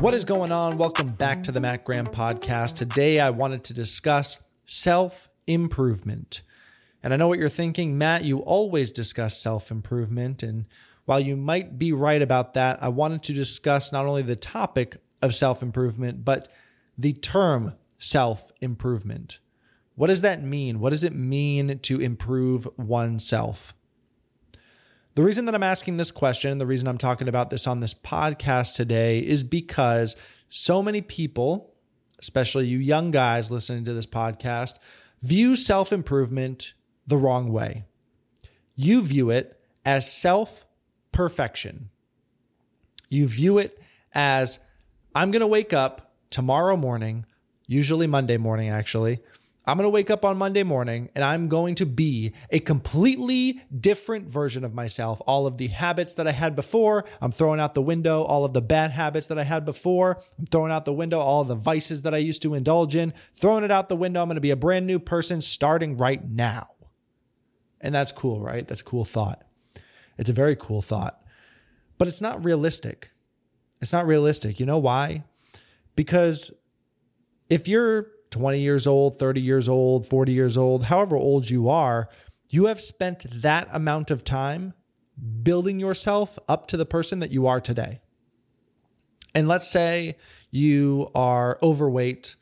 What is going on? Welcome back to the Matt Graham podcast. Today I wanted to discuss self improvement. And I know what you're thinking, Matt, you always discuss self improvement. And while you might be right about that, I wanted to discuss not only the topic of self improvement, but the term self improvement. What does that mean? What does it mean to improve oneself? The reason that I'm asking this question, the reason I'm talking about this on this podcast today, is because so many people, especially you young guys listening to this podcast, view self improvement the wrong way. You view it as self perfection. You view it as I'm going to wake up tomorrow morning, usually Monday morning, actually. I'm going to wake up on Monday morning and I'm going to be a completely different version of myself. All of the habits that I had before, I'm throwing out the window. All of the bad habits that I had before, I'm throwing out the window. All the vices that I used to indulge in, throwing it out the window. I'm going to be a brand new person starting right now. And that's cool, right? That's a cool thought. It's a very cool thought, but it's not realistic. It's not realistic. You know why? Because if you're 20 years old, 30 years old, 40 years old, however old you are, you have spent that amount of time building yourself up to the person that you are today. And let's say you are overweight,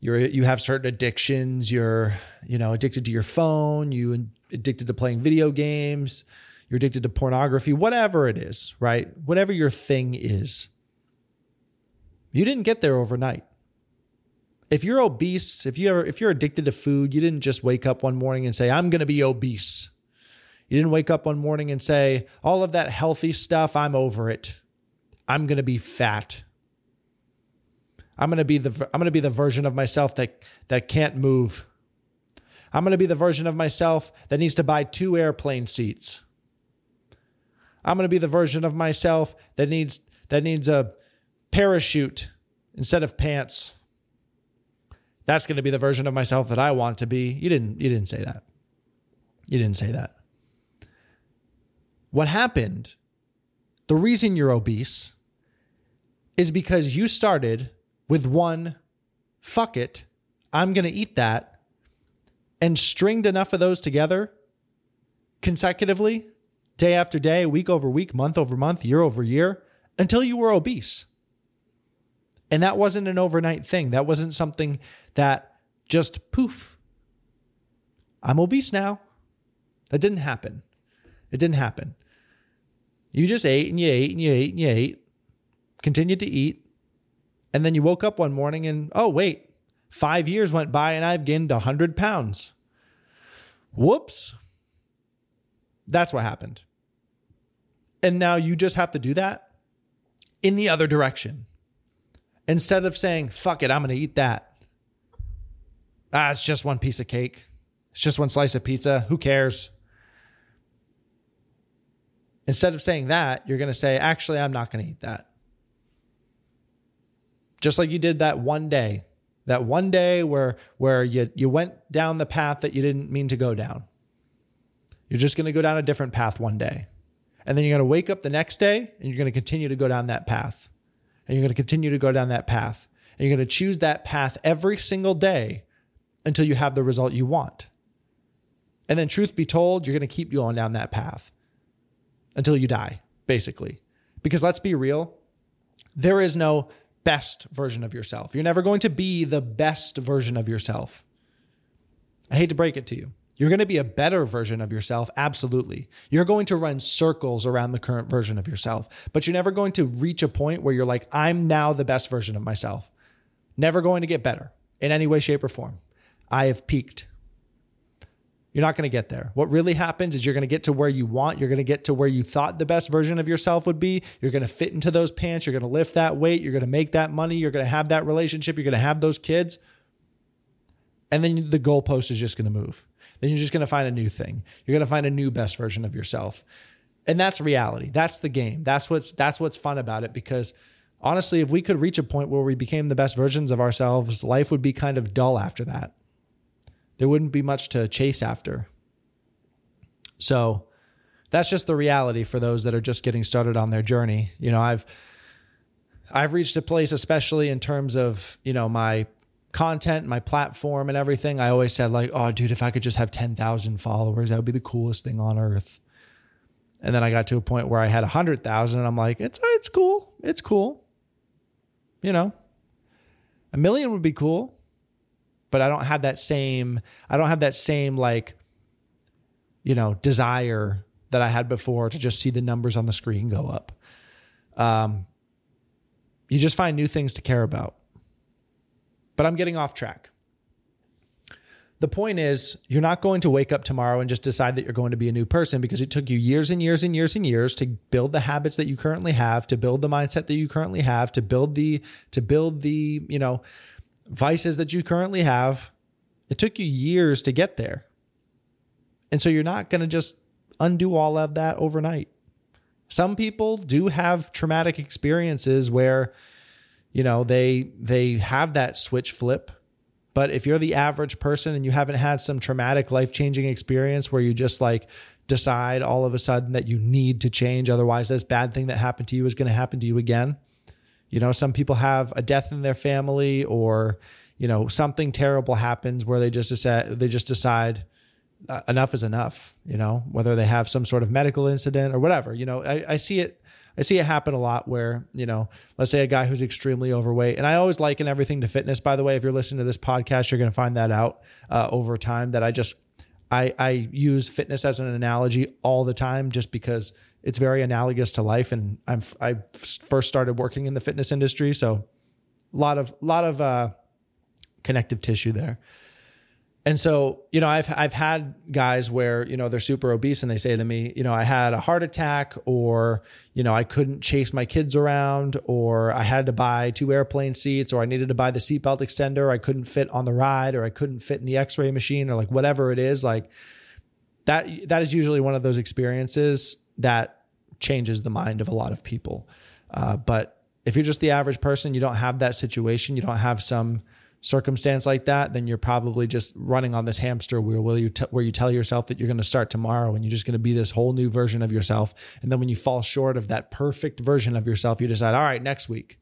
you're you have certain addictions, you're, you know, addicted to your phone, you addicted to playing video games, you're addicted to pornography, whatever it is, right? Whatever your thing is. You didn't get there overnight if you're obese, if you ever if you're addicted to food, you didn't just wake up one morning and say, I'm gonna be obese. You didn't wake up one morning and say, all of that healthy stuff, I'm over it. I'm gonna be fat. I'm gonna be the I'm gonna be the version of myself that that can't move. I'm gonna be the version of myself that needs to buy two airplane seats. I'm gonna be the version of myself that needs that needs a parachute instead of pants that's going to be the version of myself that I want to be. You didn't you didn't say that. You didn't say that. What happened? The reason you're obese is because you started with one fuck it, I'm going to eat that and stringed enough of those together consecutively, day after day, week over week, month over month, year over year until you were obese. And that wasn't an overnight thing. That wasn't something that just poof, I'm obese now. That didn't happen. It didn't happen. You just ate and you ate and you ate and you ate, continued to eat. And then you woke up one morning and, oh, wait, five years went by and I've gained 100 pounds. Whoops. That's what happened. And now you just have to do that in the other direction. Instead of saying, fuck it, I'm going to eat that. Ah, it's just one piece of cake. It's just one slice of pizza. Who cares? Instead of saying that, you're going to say, actually, I'm not going to eat that. Just like you did that one day, that one day where, where you, you went down the path that you didn't mean to go down. You're just going to go down a different path one day. And then you're going to wake up the next day and you're going to continue to go down that path and you're going to continue to go down that path. And you're going to choose that path every single day until you have the result you want. And then, truth be told, you're going to keep going down that path until you die, basically. Because let's be real, there is no best version of yourself. You're never going to be the best version of yourself. I hate to break it to you. You're going to be a better version of yourself, absolutely. You're going to run circles around the current version of yourself, but you're never going to reach a point where you're like, I'm now the best version of myself. Never going to get better in any way, shape, or form. I have peaked. You're not going to get there. What really happens is you're going to get to where you want. You're going to get to where you thought the best version of yourself would be. You're going to fit into those pants. You're going to lift that weight. You're going to make that money. You're going to have that relationship. You're going to have those kids. And then the goalpost is just going to move then you're just going to find a new thing. You're going to find a new best version of yourself. And that's reality. That's the game. That's what's that's what's fun about it because honestly, if we could reach a point where we became the best versions of ourselves, life would be kind of dull after that. There wouldn't be much to chase after. So, that's just the reality for those that are just getting started on their journey. You know, I've I've reached a place, especially in terms of, you know, my content, my platform and everything. I always said, like, oh, dude, if I could just have 10,000 followers, that would be the coolest thing on earth. And then I got to a point where I had 100,000 and I'm like, it's, it's cool. It's cool. You know, a million would be cool, but I don't have that same, I don't have that same, like, you know, desire that I had before to just see the numbers on the screen go up. Um, you just find new things to care about. But I'm getting off track. The point is, you're not going to wake up tomorrow and just decide that you're going to be a new person because it took you years and years and years and years to build the habits that you currently have, to build the mindset that you currently have, to build the to build the, you know, vices that you currently have. It took you years to get there. And so you're not going to just undo all of that overnight. Some people do have traumatic experiences where you know they they have that switch flip but if you're the average person and you haven't had some traumatic life-changing experience where you just like decide all of a sudden that you need to change otherwise this bad thing that happened to you is going to happen to you again you know some people have a death in their family or you know something terrible happens where they just decide they just decide enough is enough, you know, whether they have some sort of medical incident or whatever. You know, I, I see it I see it happen a lot where, you know, let's say a guy who's extremely overweight, and I always liken everything to fitness, by the way. If you're listening to this podcast, you're going to find that out uh, over time that I just, I, I use fitness as an analogy all the time just because it's very analogous to life. And I'm, I first started working in the fitness industry. So a lot of, a lot of, uh, connective tissue there. And so, you know, I've I've had guys where, you know, they're super obese and they say to me, you know, I had a heart attack or, you know, I couldn't chase my kids around or I had to buy two airplane seats or I needed to buy the seatbelt extender, I couldn't fit on the ride or I couldn't fit in the x-ray machine or like whatever it is, like that that is usually one of those experiences that changes the mind of a lot of people. Uh, but if you're just the average person, you don't have that situation, you don't have some circumstance like that, then you're probably just running on this hamster wheel where you, t- where you tell yourself that you're going to start tomorrow and you're just going to be this whole new version of yourself. And then when you fall short of that perfect version of yourself, you decide, all right, next week,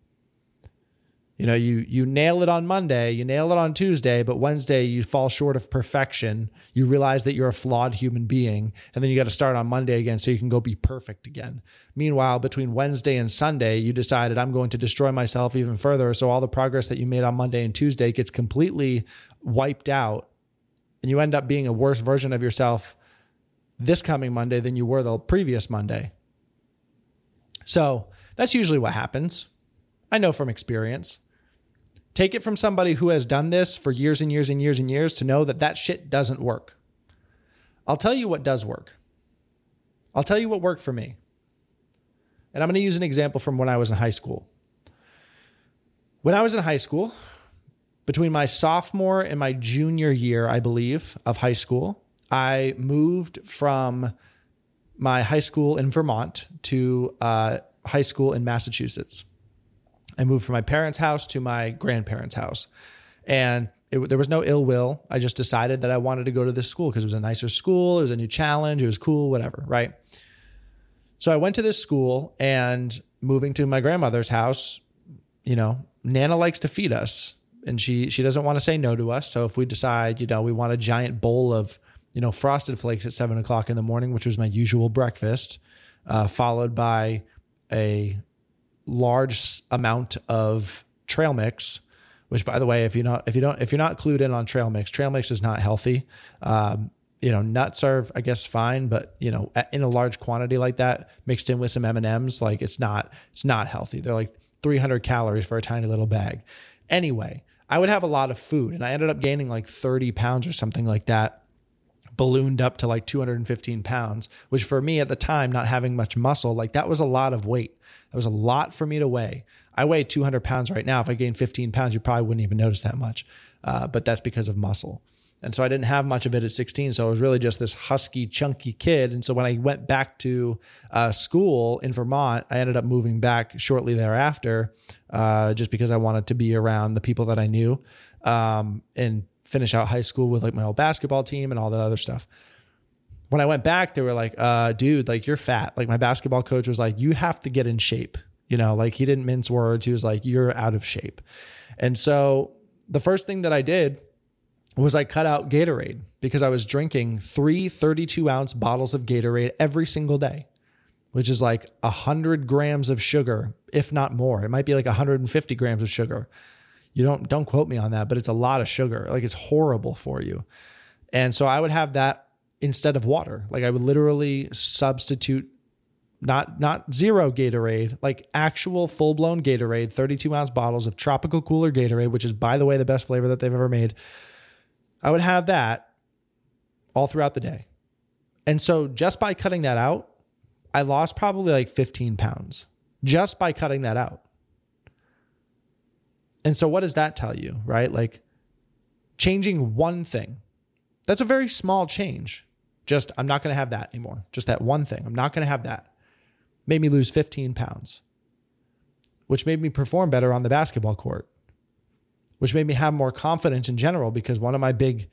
you know, you you nail it on Monday, you nail it on Tuesday, but Wednesday you fall short of perfection. You realize that you're a flawed human being, and then you got to start on Monday again so you can go be perfect again. Meanwhile, between Wednesday and Sunday, you decided I'm going to destroy myself even further, so all the progress that you made on Monday and Tuesday gets completely wiped out, and you end up being a worse version of yourself this coming Monday than you were the previous Monday. So, that's usually what happens. I know from experience. Take it from somebody who has done this for years and years and years and years to know that that shit doesn't work. I'll tell you what does work. I'll tell you what worked for me. And I'm going to use an example from when I was in high school. When I was in high school, between my sophomore and my junior year, I believe, of high school, I moved from my high school in Vermont to uh, high school in Massachusetts. I moved from my parents' house to my grandparents' house. And it, there was no ill will. I just decided that I wanted to go to this school because it was a nicer school. It was a new challenge. It was cool, whatever, right? So I went to this school and moving to my grandmother's house, you know, Nana likes to feed us and she she doesn't want to say no to us. So if we decide, you know, we want a giant bowl of, you know, frosted flakes at seven o'clock in the morning, which was my usual breakfast, uh, followed by a large amount of trail mix which by the way if you not if you don't if you're not clued in on trail mix trail mix is not healthy. Um, you know nuts are i guess fine but you know in a large quantity like that mixed in with some m&ms like it's not it's not healthy. They're like 300 calories for a tiny little bag. Anyway i would have a lot of food and i ended up gaining like 30 pounds or something like that ballooned up to like 215 pounds which for me at the time not having much muscle like that was a lot of weight that was a lot for me to weigh. I weigh 200 pounds right now. If I gain 15 pounds, you probably wouldn't even notice that much. Uh, but that's because of muscle. And so I didn't have much of it at 16. So I was really just this husky, chunky kid. And so when I went back to uh, school in Vermont, I ended up moving back shortly thereafter, uh, just because I wanted to be around the people that I knew um, and finish out high school with like my old basketball team and all that other stuff when I went back, they were like, uh, dude, like you're fat. Like my basketball coach was like, you have to get in shape. You know, like he didn't mince words. He was like, You're out of shape. And so the first thing that I did was I cut out Gatorade because I was drinking three 32 ounce bottles of Gatorade every single day, which is like 100 grams of sugar, if not more. It might be like 150 grams of sugar. You don't don't quote me on that, but it's a lot of sugar. Like it's horrible for you. And so I would have that instead of water. Like I would literally substitute not not zero Gatorade, like actual full blown Gatorade, 32 ounce bottles of tropical cooler Gatorade, which is by the way the best flavor that they've ever made. I would have that all throughout the day. And so just by cutting that out, I lost probably like 15 pounds just by cutting that out. And so what does that tell you, right? Like changing one thing. That's a very small change. Just, I'm not going to have that anymore. Just that one thing. I'm not going to have that made me lose 15 pounds, which made me perform better on the basketball court, which made me have more confidence in general because one of my big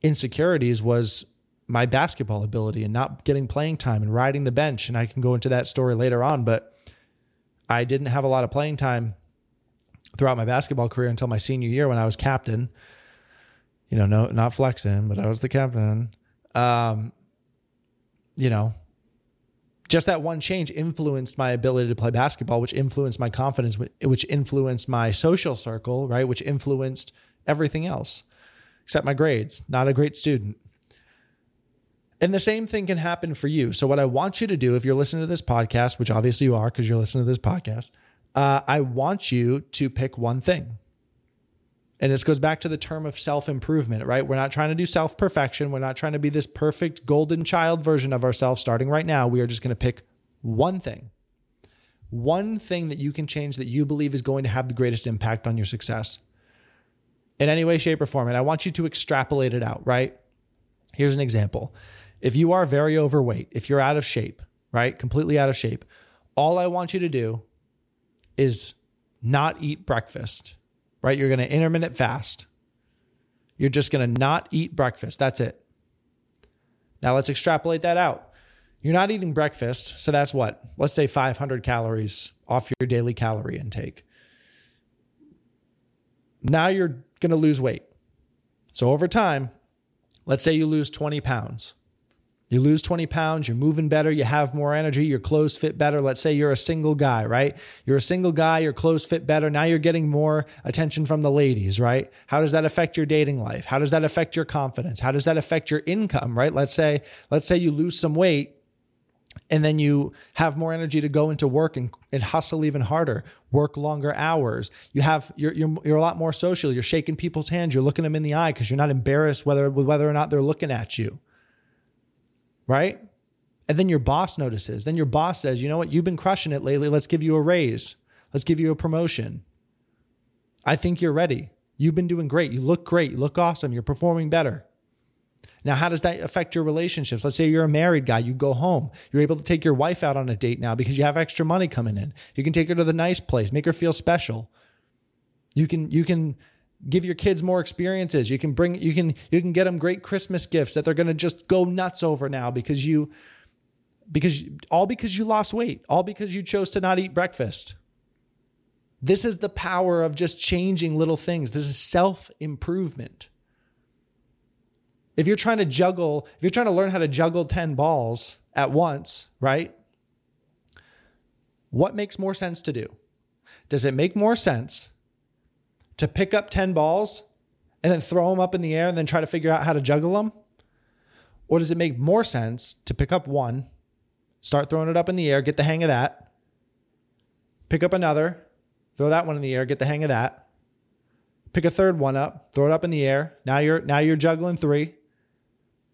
insecurities was my basketball ability and not getting playing time and riding the bench. And I can go into that story later on, but I didn't have a lot of playing time throughout my basketball career until my senior year when I was captain. You know, no, not flexing, but I was the captain. Um, you know, just that one change influenced my ability to play basketball, which influenced my confidence, which influenced my social circle, right? Which influenced everything else except my grades. Not a great student. And the same thing can happen for you. So, what I want you to do, if you're listening to this podcast, which obviously you are because you're listening to this podcast, uh, I want you to pick one thing. And this goes back to the term of self improvement, right? We're not trying to do self perfection. We're not trying to be this perfect golden child version of ourselves starting right now. We are just going to pick one thing, one thing that you can change that you believe is going to have the greatest impact on your success in any way, shape, or form. And I want you to extrapolate it out, right? Here's an example. If you are very overweight, if you're out of shape, right? Completely out of shape, all I want you to do is not eat breakfast right? You're going to intermittent fast. You're just going to not eat breakfast. That's it. Now let's extrapolate that out. You're not eating breakfast. So that's what? Let's say 500 calories off your daily calorie intake. Now you're going to lose weight. So over time, let's say you lose 20 pounds. You lose 20 pounds, you're moving better, you have more energy, your clothes fit better. Let's say you're a single guy, right? You're a single guy, your clothes fit better. Now you're getting more attention from the ladies, right? How does that affect your dating life? How does that affect your confidence? How does that affect your income, right? Let's say let's say you lose some weight and then you have more energy to go into work and, and hustle even harder work longer hours you have you're, you're, you're a lot more social you're shaking people's hands you're looking them in the eye because you're not embarrassed whether whether or not they're looking at you right? And then your boss notices. Then your boss says, you know what, you've been crushing it lately. Let's give you a raise. Let's give you a promotion. I think you're ready. You've been doing great. You look great. You look awesome. You're performing better. Now, how does that affect your relationships? Let's say you're a married guy, you go home. You're able to take your wife out on a date now because you have extra money coming in. You can take her to the nice place, make her feel special. You can you can give your kids more experiences. You can bring you can you can get them great Christmas gifts that they're going to just go nuts over now because you because all because you lost weight, all because you chose to not eat breakfast. This is the power of just changing little things. This is self-improvement. If you're trying to juggle, if you're trying to learn how to juggle 10 balls at once, right? What makes more sense to do? Does it make more sense to pick up 10 balls and then throw them up in the air and then try to figure out how to juggle them? Or does it make more sense to pick up one, start throwing it up in the air, get the hang of that, pick up another, throw that one in the air, get the hang of that, pick a third one up, throw it up in the air. Now you're now you're juggling three.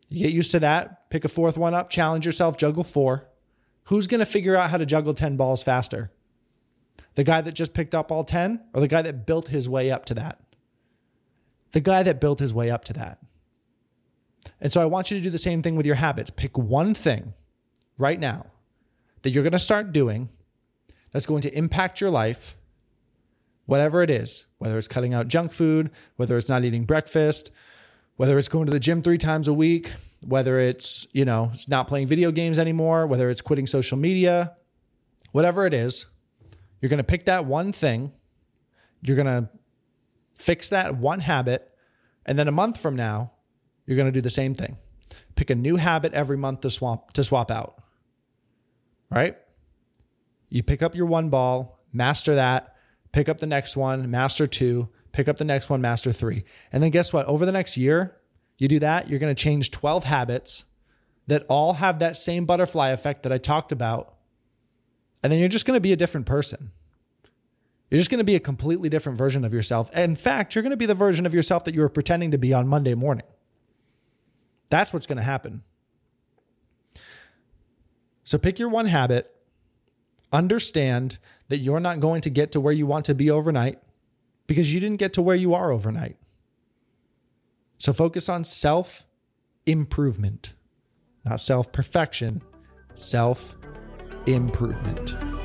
You get used to that. Pick a fourth one up, challenge yourself, juggle four. Who's going to figure out how to juggle 10 balls faster? The guy that just picked up all 10 or the guy that built his way up to that? The guy that built his way up to that. And so I want you to do the same thing with your habits. Pick one thing right now that you're going to start doing that's going to impact your life, whatever it is, whether it's cutting out junk food, whether it's not eating breakfast, whether it's going to the gym three times a week, whether it's, you know, it's not playing video games anymore, whether it's quitting social media, whatever it is, You're going to pick that one thing, you're going to fix that one habit, and then a month from now, you're going to do the same thing. Pick a new habit every month to swap to swap out. Right? You pick up your one ball, master that, pick up the next one, master two, pick up the next one, master three. And then guess what? Over the next year, you do that, you're going to change 12 habits that all have that same butterfly effect that I talked about. And then you're just going to be a different person. You're just going to be a completely different version of yourself. In fact, you're going to be the version of yourself that you were pretending to be on Monday morning. That's what's going to happen. So pick your one habit, understand that you're not going to get to where you want to be overnight because you didn't get to where you are overnight. So focus on self improvement, not self perfection, self improvement.